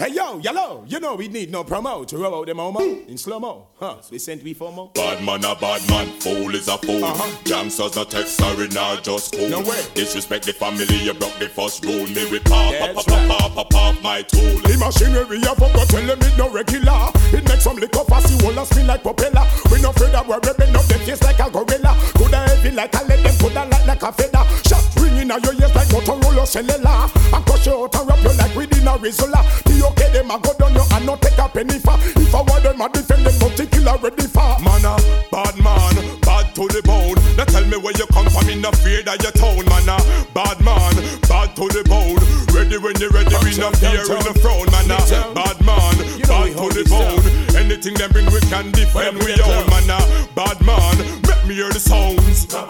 Hey yo, yellow, you know we need no promo to roll out them homo in slow mo. Huh? They sent me for mo. Bad man a bad man, fool is a fool. Uh-huh. Gangsters no text, sorry, nah, just cool. No way. Disrespect the family, you broke the first rule. Me with pop, pop, That's pop, right. pop, pop, pop, my tool. The machinery I forgot tell them it no regular. It makes some liquor pass the whole and spin like propeller. We no afraid that we're bend up them face like a gorilla. Coulda heavy like a lead, them coulda light like a feather. Shot ringing out your ears like Motorola cellular. And crush you out and wrap you like within a Rizzola. The okay them a go down you and not take a penny for. If I want them a defend them, but killer ready for. Man a bad man, bad to the bone. Now tell me where you come from, in the fear that your town, man a bad man, bad to the bone. Ready when you're ready, we no fear in the throne, man a bad man, You know bad to the this bone. Anything them bring, we can defend Whatever we own, man a bad man. Make me hear the sounds. We blaze the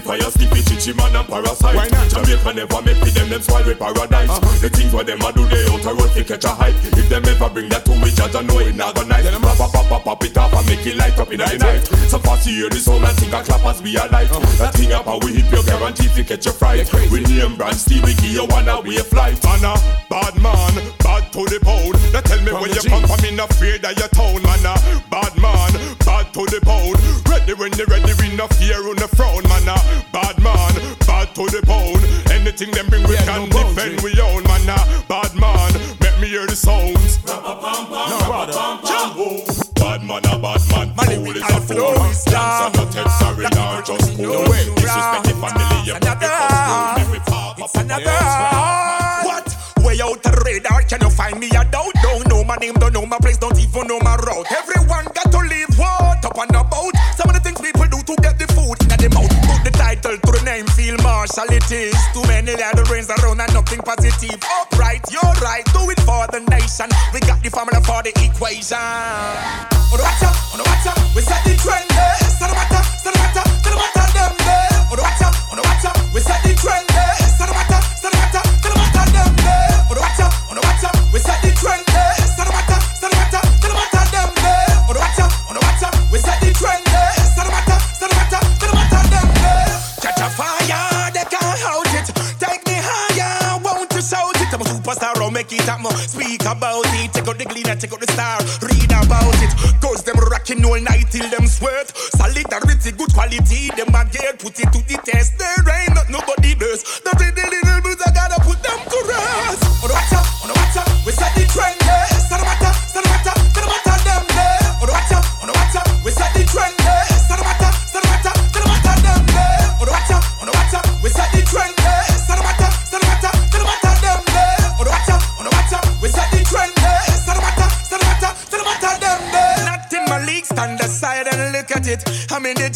fire, sleepy chichi man and parasite. Why not? Jamaica never make with them, them with paradise. Uh-huh. The things what them a do, they out a road to catch a hype. If them ever bring that to we judge, I know it not gonna nice. Pop, pop, pop, pop, pop it up and make it light up in the night. So fast you hear the sound and think a clap as we alive. Uh-huh. That thing up how we hit your guarantee to catch your fright. We name brand Steve, we give you one away flight. Man a bad man, bad to the bone. Now tell me where you the come from, in a fear that your town, man a bad man, bad to the bone. Ready when you ready, we no fear on the frown, man a bad man, bad to the bone. Anything them bring, we Yeah, can no defend we own, man a bad man. Make me hear the sounds. No brother. Bad man a bad man, Money fool is a fool. flow is Gangsta no text, sorry, nah, just cool. No way. Disrespect the family, you the rule. Me with pop, It's pop, another pop. What? Way out the radar, can you find me a doubt? Don't know my name, don't know my place, don't even know my route. Everyone got to leave. what up and about. Is. Too many little brains around and nothing positive. Upright, you're right, do it for the nation. We got the formula for the equation. On the water, on the water, we set the trend. eh. Up more. Speak about it, take out the glean and take out the star. Read about it. Cause them rocking all night till them sweat. Solidarity, good quality, them a get put it to the test. There ain't not nobody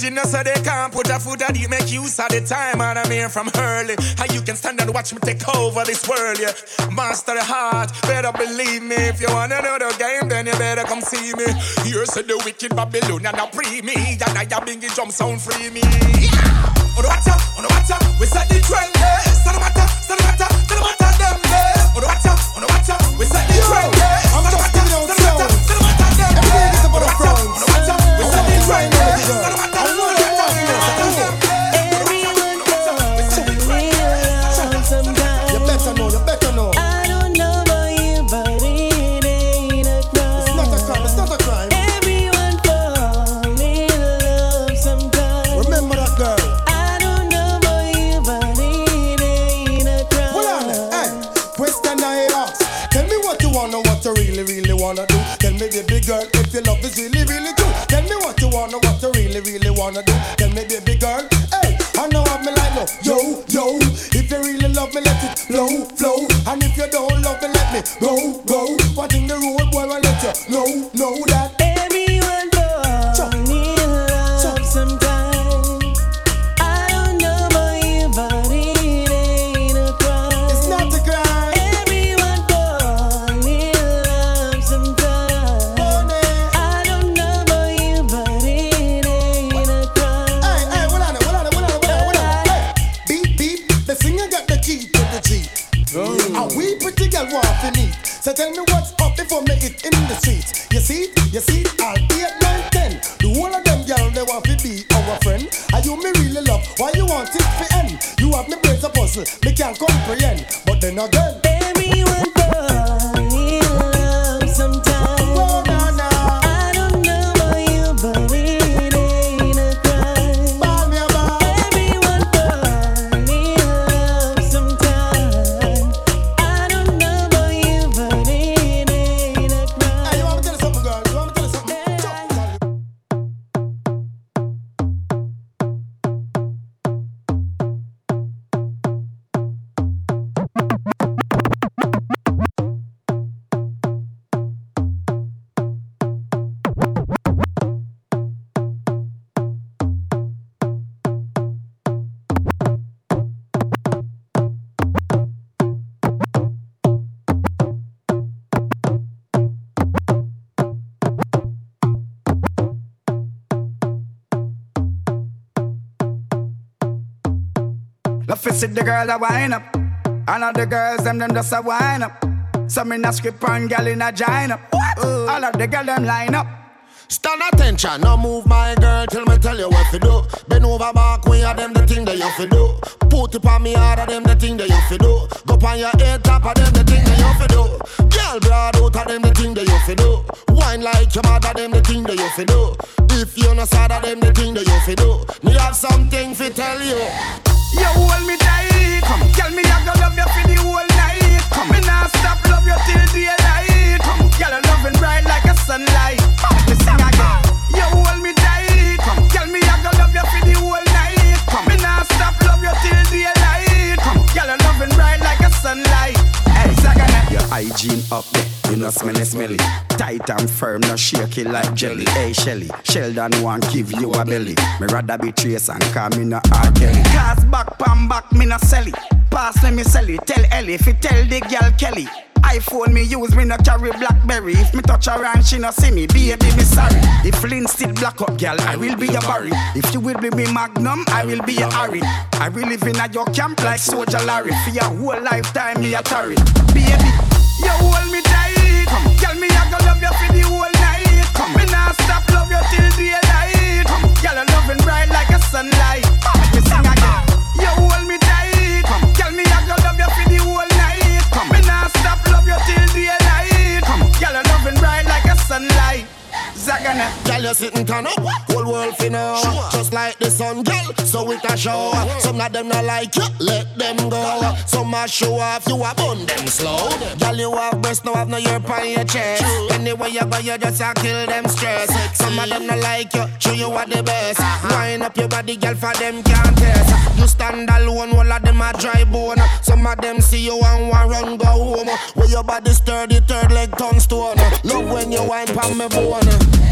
I'm indigenous, so they can't put a foot on it. Make use of the time, and I'm here from early. How you can stand and watch me take over this world, yeah. Master the heart, better believe me. If you wanna know the game, then you better come see me. Here's the wicked Babylon and I pre me. And I am binging jump sound free me. Yeah. On the water, on the water, we set the trend. eh. So no matter, so no matter, so no matter them there. On the water, on the water, we set the trend. eh. And we pretty girl want to meet. So tell me what's up before me hit in the streets. You see, you see, I'll all eight, nine, ten. The whole of them girl they want to be our friend. Are you me really love? Why you want it to end? You have me brains a puzzle, me can't comprehend. But then again, See the girl a wind up. All of the girls, them, them just a wind up. Some in a script and gal in a giant up. What? All of the girls, them line up. Stand attention, no move my girl till me tell you what to do. Bend over back, we are them the thing that you fi do. Put it on me hard, them the thing that you fi do. Go on your head top of them the thing that you fi do. Girl broad out of them the thing that you fi do. Wine like your mother, them the thing that you fi do. If you no sad of them the thing that you fi do. Me have something fi tell you. You hold me tight. Come, tell me I gonna love you for the whole night. Come, me nah stop love you till daylight. Come, girl, I'm loving bright like a sunlight. Sing again. You hold me tight. Come, tell me I gonna love you for the whole night. Come, me nah stop love you till daylight. Come, girl, I'm loving bright like a sunlight. Hey. Your hygiene up there. You know smelly smelly. Tight and firm, no shaky like jelly. Hey Shelly, Sheldon want give you a belly. Me rather be trace and call me no R. Kelly. Cast back, pan back, me no sell it. Pass me, me sell it. Tell Ellie, if you tell the girl Kelly. iPhone me use, me no carry Blackberry. If me touch her and she no see me, baby me sorry. If Lynn still black up, girl, I will be your Barry. If you will be me Magnum, I will be your Harry. I will live in a your camp like Soldier Larry. For your whole lifetime, me a tarry. Baby, you hold me tight. Girl, me I go love you for the whole night. Stop love you till daylight. Girl, loving bright like a sunlight. Zagana. Girl, you sitting turn up, whole world fi know. Sure. Just like the sun, girl, so it a show. Uh-huh. Some of them not like you, let them go. Some a show off, you a bun them slow. Girl, you have breast, no have no ear on your chest. Anyway you go, you just a kill them stress. Some of them not like you, show you are the best. Uh-huh. Wind up your body, girl, for them can't test. You stand alone, all of them a dry bone. Some of them see you and want run go home. Where your body sturdy, third leg tongue stone. Love when you wine pon me bone.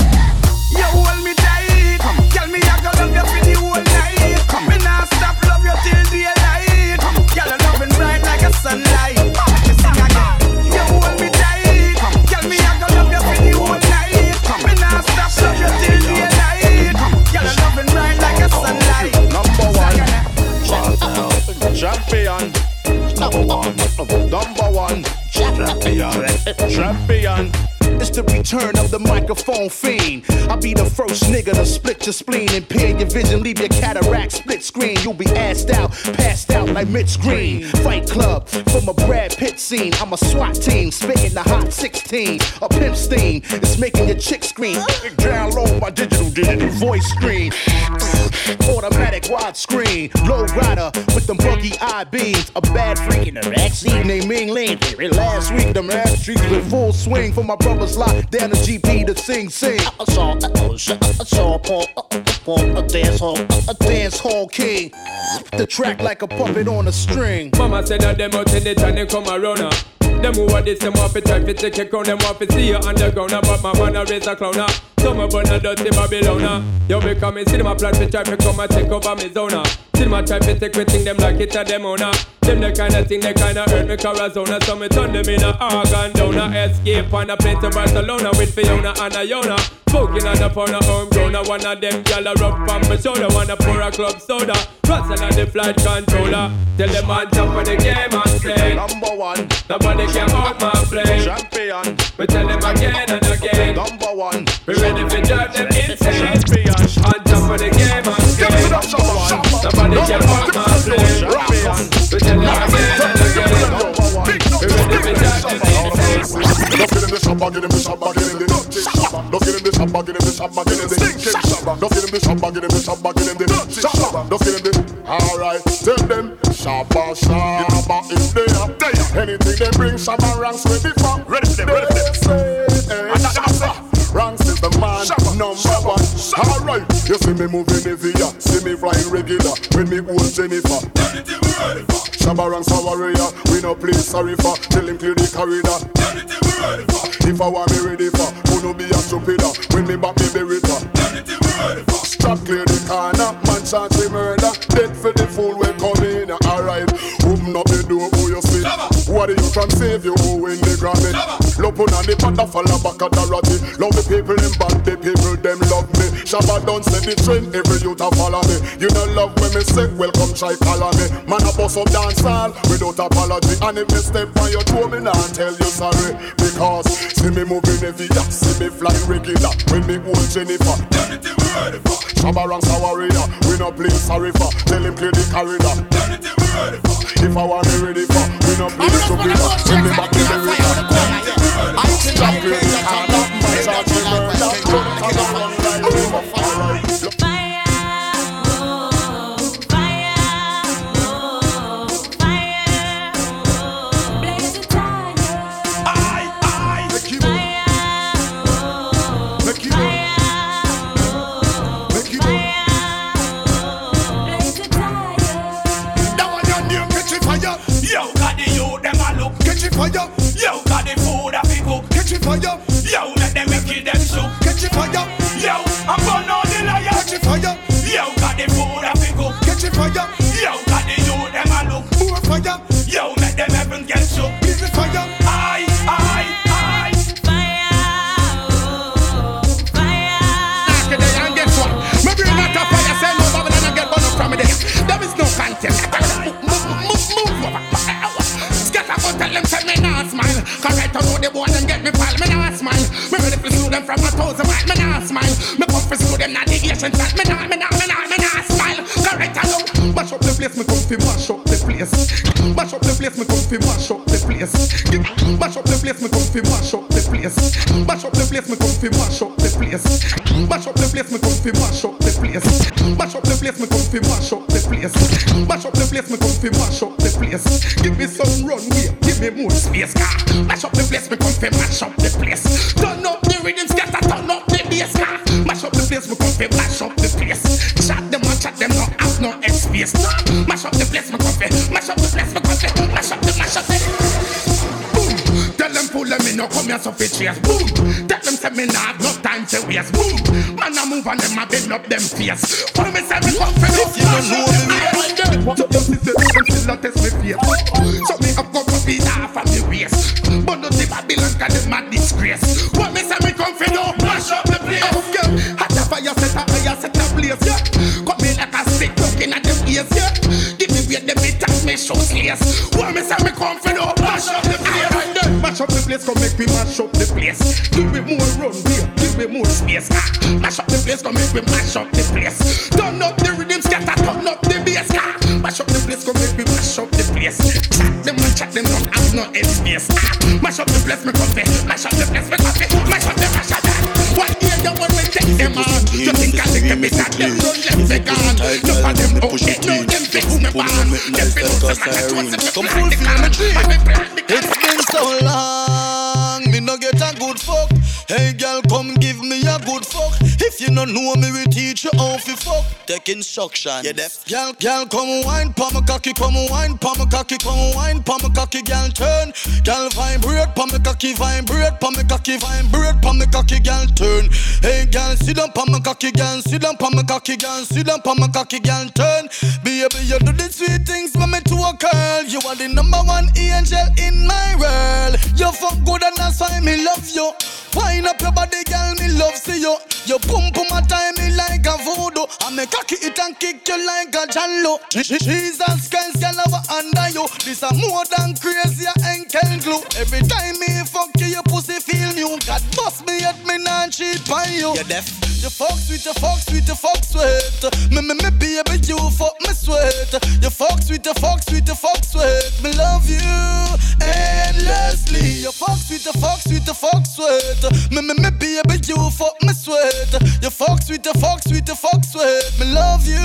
You hold me tight. Come, tell me I gonna love you for the whole night. Come, me nah stop love you till daylight. Girl, I'm loving bright like a sunlight. Me sing again. You hold me tight. Come, tell me I gonna love you for the whole night. Come, me nah stop love you till daylight. Girl, I'm loving bright like a sunlight. Number one, champion. Number one, number one, champion, champion. It's the return of the microphone fiend. I'll be the first nigga to split your spleen, impair your vision, leave your cataract split screen. You'll be assed out, passed out like Mitch Green. Fight club from a Brad Pitt scene. I'm a SWAT team, spitting the hot 16. A pimp steam, it's making your chick scream. Download my digital digital voice screen. Automatic widescreen, low rider with them buggy eye beams. A bad freak in the backseat named Ming Ling. Last week, the ass streets in full swing for my brothers locked down the GP to sing, sing. I saw, I saw Paul, Paul, a dance hall, a dance hall king. The track like a puppet on a string. Mama said that them out in the town they come around her. Them who are this, them want to try to take a crown, them want to see you underground. But my man a raise a clown. Some of them a dirty Babylon. Yo, because me see them a plan to try to come and take over me zona. See them a try to take everything them like it a them owner. Them the kind of thing they kind of hurt me Corazona. So me turn them in a organ downer. Escape on a plane to Barcelona with Fiona and Iona. Smoking on up on a homegrown. I wanna them gyal a rub on my shoulder. Wanna pour a club soda. Rotten on the flight controller. Tell them on top of the game and say number one. Nobody can hold my play. Champion. We tell them again and again. Number one. We ready to drive them insane. Champion. On top of the game and say number one. Nobody can hold my play. Champion. We tell them again and again. Number one. We ready to drive them insane. Look in the shop, I get in the shop, I get in the shop. Look in the shabba, give him the shabba, give him the stinking shabba. Don't give him the shabba, give him the shabba, give him the shabba. Don't give him the. Alright, tell them shabba, shabba is there. there. Anything they bring, shabba ranks with it from. Ready for them, ready for them. Say, and that shabba. Ranks is the man, shabba, number shabba, one. Shabba. Alright, you see me moving heavier, see me flying regular with me old Jennifer. Anything we ready for a warrior, we no play sorry for. Tell him clear the corridor. If I want me ready for, who no be a stupider. When me back me be ready for Stop clear the corner, man charge me murder. Dead for the fool we come in. Alright, open up the door, who you see? What are you from save you? Who in the granny? Love on the panda fall back at the ratty. Love the people them bad, the people them love me. Shabba don't set the trend, every youth a follow me. You don't love when me say, welcome try follow me. Man a boss up dance hall without apology. And if me step on your toe, me not tell you sorry. Because see me moving heavy, yeah, see me flying regular. When me old Jennifer. Shabba ranks a warrior, we no play sorry for. Tell him clear the corridor. If I want me ready for, we no play stupid. When me back in the river. Stop clear the corner, man charge me murder. Don't come chat, me not, me not, me not, me not smile. Cause right know, mash up the place, me come fi mash up the place. Mash up the place, me come fi mash and them a bend up them face. When me say me come fi if you don't know me, so you see say them still a test me face. So me have come to be half of me waist. But no the Babylon 'cause them a disgrace. When me say me come fi no mash up the place. Oh, yeah. Hot a fire set a fire set a blaze. Yeah. Come in like a stick looking at them ears. Yeah. Give me weight them it touch me shoes lace. When me say me come fi no mash up the place. Right there. Mash up the place, come make me mash up the place. Give me more run here, give me more space. Ah. Mash up the place, come make me mash up the place. Turn up the rhythm, scatter, turn up the bass. Ah. Mash up the place, come make me mash up the place. Chat them and chat them, don't have no head space. Ah. Mash up the place, me come. Mash up the place, me come. Mash up the mash up the. What year you want me take them on? You think I think them is at them? Don't let me gone. Look at them, oh shit, fix me bad. Them fix me bad. Come full flame, It's been so long, If you don't know me, we teach you how to fuck. Take instruction. Yeah, deaf. Girl, girl, come wine, pa my cocky, come wine, pa my cocky, come wine, pa my cocky, girl, turn. Girl, vibrate, pa my cocky, vibrate, pa my cocky, vibrate, pa my cocky, girl, turn. Hey girl, sit down, pa my cocky, girl, sit down, pa my cocky, girl, sit down, pa my cocky, girl, turn. Baby, you do the sweet things for me to a girl. You are the number one angel in my world. You fuck good and that's why me love you. Wind up your body, girl, me love see you. You pump pum my time me like a voodoo. I make cocky it and kick you like a jallo. Jesus Christ, girl, over under you. This a more than crazy, a ankle glue. Every time me fuck you, your pussy feel new. God bust me at me non cheat by you. You deaf. You fuck sweet, you fuck sweet, you fuck sweet. Me me me baby, you fuck me sweet. You fuck sweet, you fuck sweet, you fuck sweet. Me love you endlessly. You fuck sweet, you fuck sweet, you fuck sweet. Me, me, me, baby, you fuck me sweat. You fuck sweet, you fuck sweet, you fuck sweet. Me love you.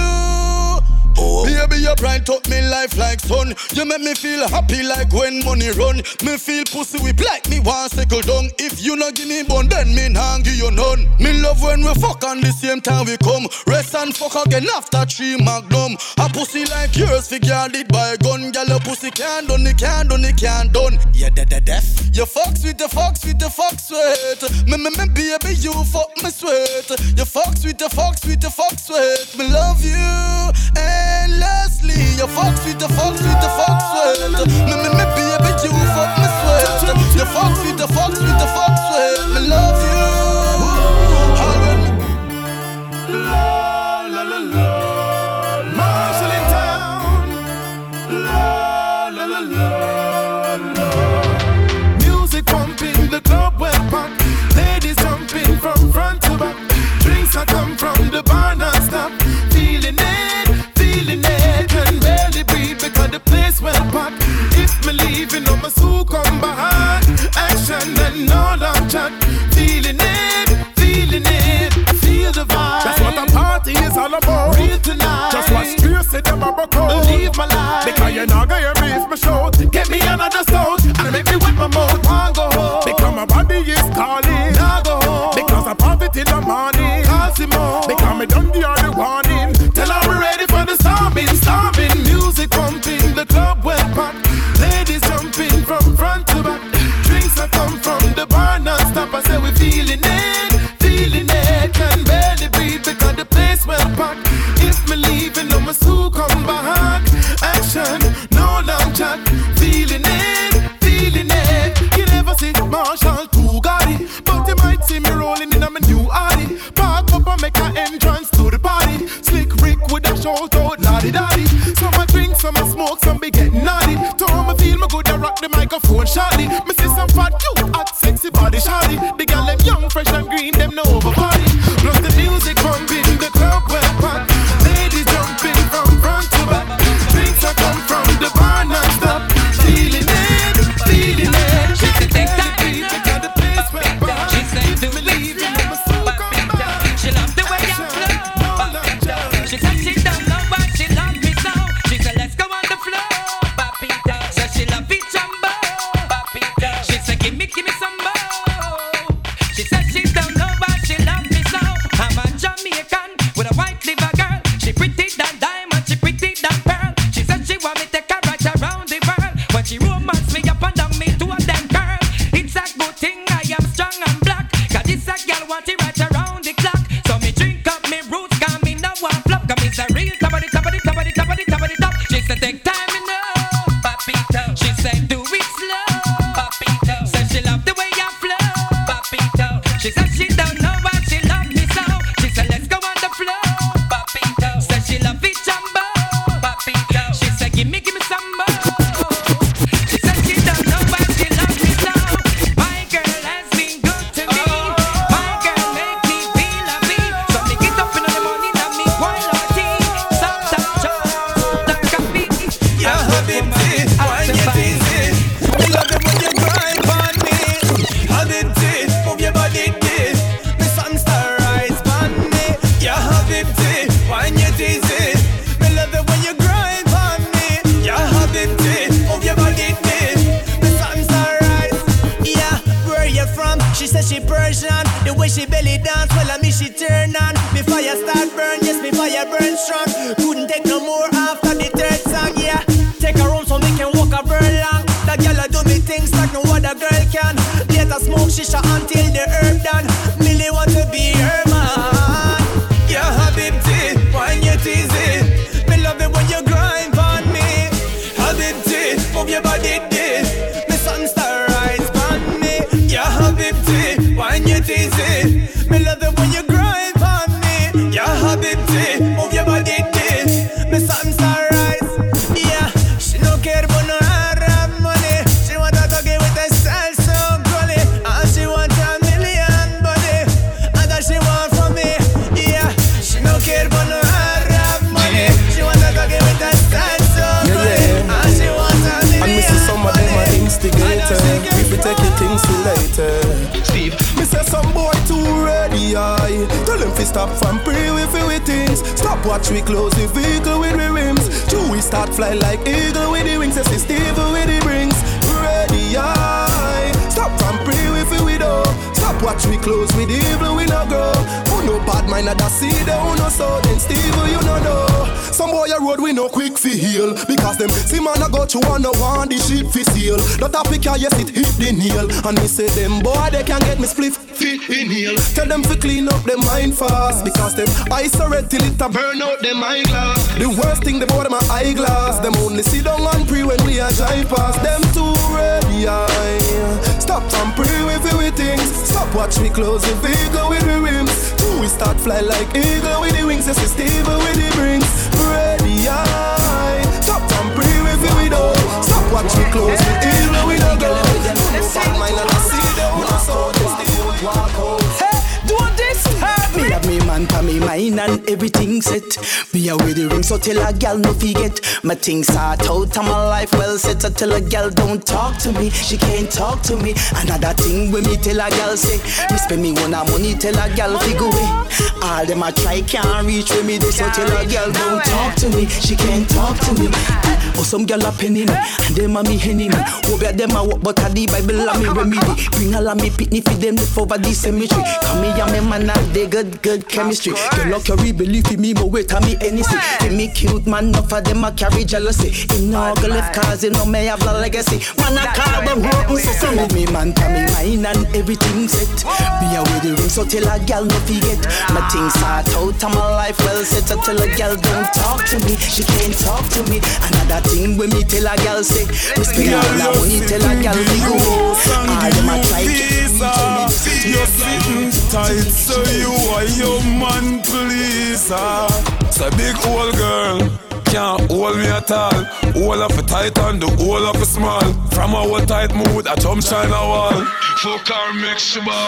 Oh. Baby, you bright up me life like sun. You make me feel happy like when money run. Me feel pussy whip like me one second down. If you not give me bone, then me nah give you none. Me love when we fuck on the same time we come. Rest and fuck again after three magnum. A pussy like yours, figure it by a gun. Girl, your pussy can't done, it can't done, it can't done. Yeah, da da deaf. You fuck sweet, the fuck sweet, the fuck sweet sweet. Me, me, me, baby, you fuck me sweet. You fuck sweet, you fuck sweet, you fuck sweet. Me love you endlessly. You fuck sweet, you fuck sweet, you fuck sweet. Me, me, me, baby, you fuck me sweet. You fuck sweet, you fuck sweet, you fuck sweet. Me love I come from the smoke some big When she belly dance, well, I me she turn on. Me fire start burn, yes, me fire burn strong. Couldn't take no more after the third song, yeah. Take her home so me can walk a very long. That girl I do me things like no other girl can. Let her smoke shisha until the herb done. Stop from pre with with things. Stop watch we close the vehicle with the rims. Two we start fly like eagle with the wings. Say Steve with the rings. Ready eye. Stop from pre with we do. Stop watch we close with evil we no grow. Who no bad mind the see the who no so then Steve you no know. Some boy a road we no quick fi heal because them see man a go to one no want the shit fi seal. Not a pick yes it hit the nail and me say them boy they can get me split fit inhale. Tell them to clean up them mind fast because them eyes are red till it a burn out them eyeglass. The worst thing they bought them a eyeglass. Them only see down on pre when we a drive past. Them too ready. Stop from pre with we things. Stop watch we close the vehicle with the rims. Two we start fly like eagle with the wings. Yes, it's stable with the rings. Ready eye. Mind and everything set. Me a with the ring, so tell a gal no forget. My things sort out and my life well set. I tell a gal don't talk to me, she can't talk to me. Another thing when me tell a gal say, me spend me one a money, tell a gal figure away. All them a try can't reach with me, they so tell a gal don't talk to me, she can't talk to me. Oh some gal a penny me, and them a me henny me. Over them a walk, but a the Bible a me remedy. Bring all of me pitney for them live over the cemetery. Come me and me man have they good good chemistry. Girl like you believe in me, more wait on me anything. Give me cute man, enough for them a carry jealousy. In no go left cause him no may have the legacy. Man I call them rotten so say with me man for me mine and everything set. Be a with the ring so tell a gal no forget. My things sort out and my life well set. So tell a gal don't talk to me, she can't talk to me. Another thing when me tell a gal say, me spend all my money tell a gal we go. All them a try to You're sitting tight, so you are your man, please. Ah. It's a big old girl. Can't hold me at all. All of a tight and the whole of a small. From our tight mood, I jump China wall. Fuck her, make.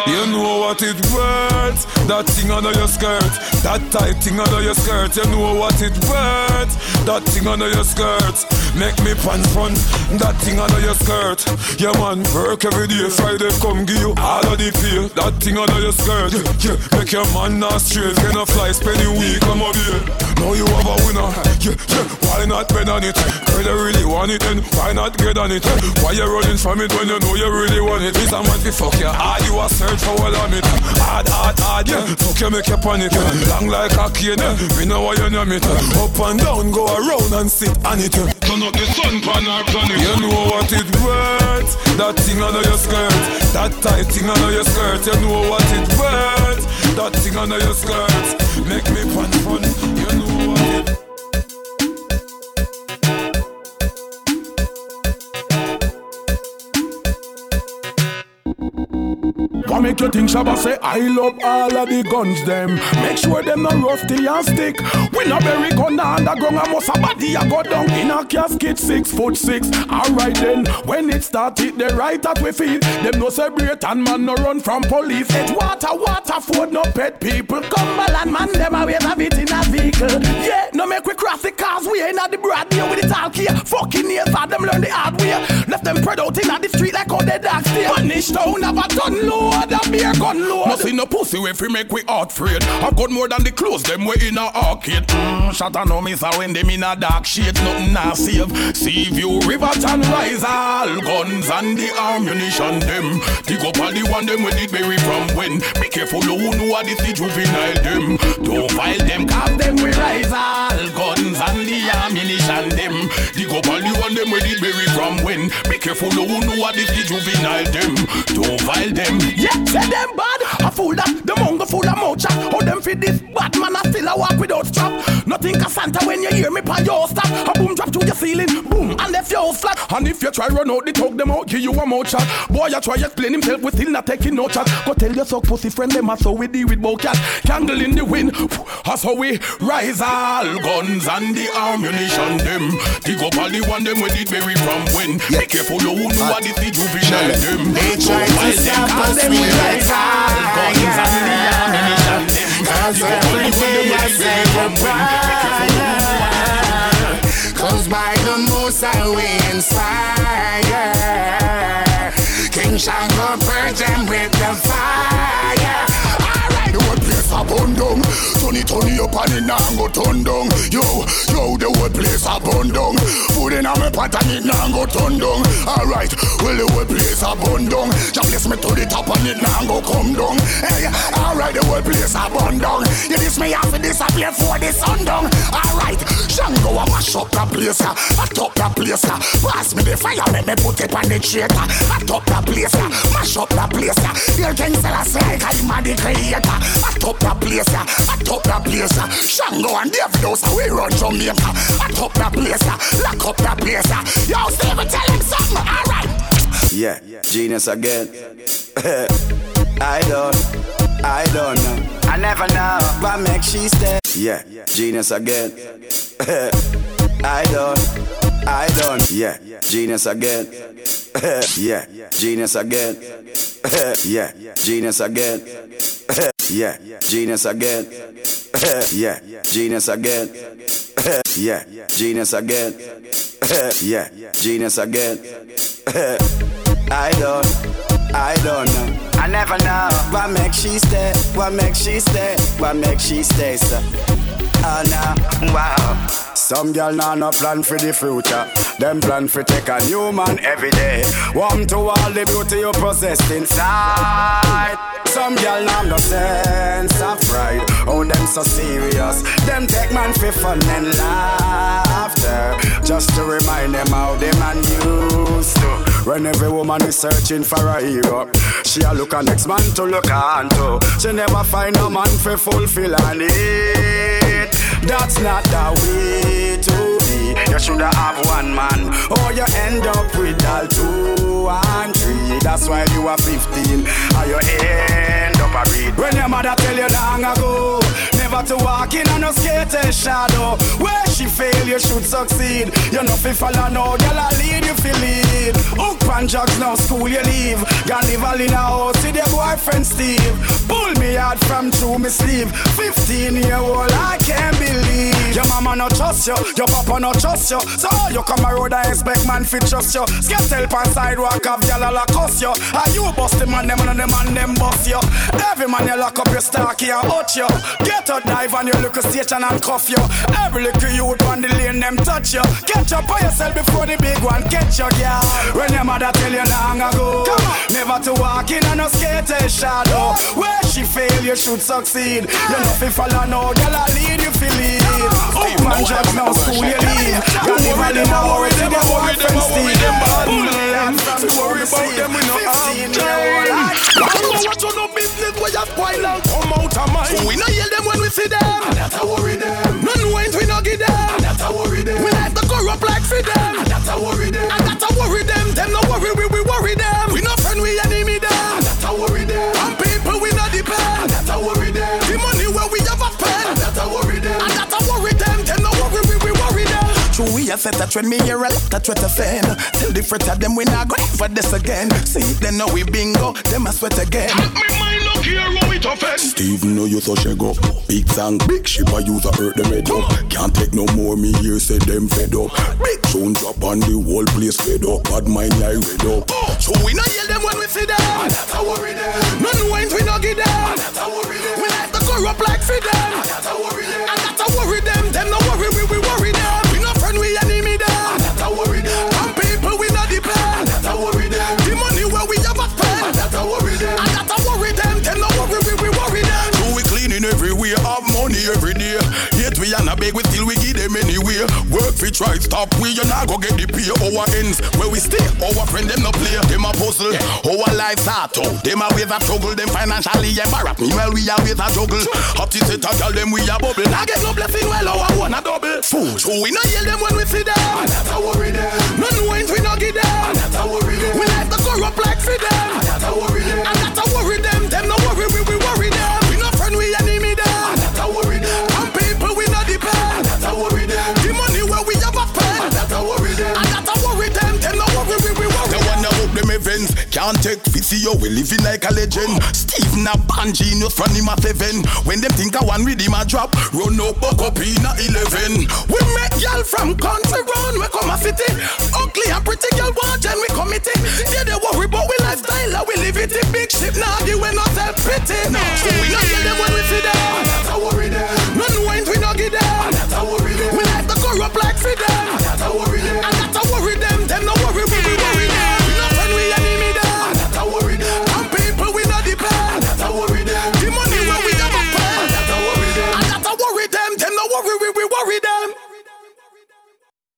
You know what it worth. That thing under your skirt. That tight thing under your skirt. You know what it worth. That thing under your skirt. Make me pants front. That thing under your skirt. Yeah, man, work every day. Friday, come give you all of the pay. That thing under your skirt. Yeah, yeah. Make your man not straight. I fly, spend a week, come over here. Now you have a winner. Yeah, yeah. Why not bet on it? Girl, you really want it, then why not get on it? Why you running from it when you know you really want it? This a man fi fuck you hard, ah, you a search for all of it. Hard, hard, hard, yeah. Fuck you, make you panic. Long like a cane, we know why you name it. Up and down, go around and sit on it. Turn up the sun pan our planet. You know what it worth. That thing under your skirt, that tight thing under your skirt. You know what it worth. That thing under your skirt, make me fun fun. You know what it. You think Shabba say I love all of the guns them? Make sure them not rusty and stick. We no bury gun underground and must a body a go down in a casket six foot six. Alright then, when it started the right that we feel, them no celebrate and man no run from police. It's water, water, food, no pet people. Come Cumberland man, them always have it in a vehicle. Yeah, no make we cross the cars, we ain't at the broad deal with the all here. Fucking years for them learn the hard way. Left them spread out in the street like all they dog stay. Punish town have a gun load, a gun load. No see no pussy if we make we heart afraid. I've got more than the clothes, them we in a arcade. Mm, shut no miss when them in a dark shade, nothing na save. See view, river and rise, all guns and the ammunition them. Dig up all the one them when it bury from when. Be careful, who know what this the juvenile them. Don't file them, cause them we rise, all guns and the ammunition them. Dig up all the one them when it bury from when. Be careful, who know what this the juvenile them. Don't file them. Yeah, say them bad. A fool that the mongo full of mouth chat. How them fit this bad man? I still a walk without strap. Nothing a Santa when you hear me pa your stop. A boom drop to your ceiling, boom, and left your flat. And if you try run out the talk them out, give you a mouth chat. Boy, you try explain himself, we still not taking no chat. Go tell your suck pussy friend them so we deal with bow cat. Candle in the wind, that's how we rise all guns and the ammunition them. Dig up all the one them where it bury from when. Be careful, you who know what this the juvenile them. They try to stop us, we rise Cause every day I say prayer. Cause by the most we inspire. King Shango purge them with the fire. A burn down. Turn it, turn it up and it now go turn down. Yo, yo, the whole place a burn down. Food in a me pot and it now go turn down. Alright, well the whole place a burn down. Just bless me to the top and it now go come down. Hey, alright, the whole place a burn down. You this me have to disappear for the sun down. Alright, Shango a mash up the place, a top the place. Pass me the fire, let me put it on the traitor. A top the place, mash up the place. Your king Selassie, I'm a the creator. A top the place, uh, a top the place. uh. Shango and Davido, so we run Jamaica. A top the place, uh, lock up the place. uh. Yo, Steve, tell him something. Alright. Yeah, genius again. I don't, I don't know. I never know what makes she stay. Yeah, genius again. I don't, I don't. Yeah, genius again. yeah, genius again. yeah, genius again. Yeah, genius again. yeah, genius again. yeah, genius again. yeah, genius again. I don't, I don't know. I never know what makes she stay, what makes she stay, what makes she stay, so. Oh no, wow. Some girl now no plan for the future. Them plan for take a new man every day. Warm to all the beauty you possess inside. Some girl now no sense of pride. Oh, them so serious. Them take man for fun and laughter. Just to remind them how the man used to. When every woman is searching for a hero, she a look a next man to look on to. She never find a man for fulfill her need. That's not the way to be. You shoulda have one man, or you end up with all two and three. That's why you are 15, or you end up a read. When your mother tell you long ago, never to walk in on a skater shadow. Where she fail, you should succeed. You know fi follow no girl, I lead you fi lead. Hook pan drugs now school you leave. Gone live all in a house with your boyfriend Steve. Pull me out from through me sleeve. 15 year old, I can't believe. Your mama no trust you, your papa no trust you. So you come a road, I expect man fi trust you. Skate help on sidewalk, have gyal all a cuss you. Are you bust the man, them and the man them bust you. Every man you lock up your stocky and out you. Get a dive on your local station and cuff you. Every little youth on the lane them touch you. Catch up on yourself before the big one catch you, girl. When your mother tell you long ago, never to walk in on no skater shadow. Where she fail, you should succeed. You know fi follow no girl, I lead you feel lead. Oh man, judge now school you leave. You never live a worry to the boyfriend Steve. Pull them from the worry about them we no have. I know what you no business where and them see them. And that a worry them. No noise we no give them. And that a worry them. We like to corrupt like for them. And that a worry them. And that a worry them. Them no worry we we worry them. We no friend we enemy them. And that a worry them. On people we no depend. And that a worry them. The money where we have a spend. And that a worry them. And that a worry them. Them no worry we we worry them. True, we a set a trend, me hear a lot of threat offend. Tell the fret of them we not go for this again. See, them know we bingo, them a sweat again. Me mind look here how it offend. Steve know you so shake up. Big song, big ship I use a hurt them head up. Can't take no more, me here say them fed up. Big tune drop on the whole place fed up. Bad mind I read up. Oh, so we no yell them when we see them. And that a worry them. No noise we no give them. And that a worry them. We like to corrupt like them. And that a worry them. And that a worry them. Them no worry we we worry try stop, we you not go get the pay. Our ends where we stay, our friend them no play. Them a puzzle, our lives are tough. Them a ways a struggle, them financially embarrassed. Meanwhile we a ways a juggle. Up to set a tell them we a bubble. Now get no blessing while our one a double. Fool, So we no yell them when we see them. And that a worry them. No noise we no give them. And that a worry them. and take fifty, yo, we living like a legend. Steve a banji, no from him at. When them think I want with him a drop, run no buck up in a eleven. We make y'all from country round, we come a city. Ugly and pretty girl, watch and we commit it. Yeah, they worry about we lifestyle, and we live it. Big ship now, give we not help pretty. No, so we not give them when we see them. That's worry them. None wines we not give them. That's how worry them. We like the corrupt like freedom. got to worry them. I got to worry them.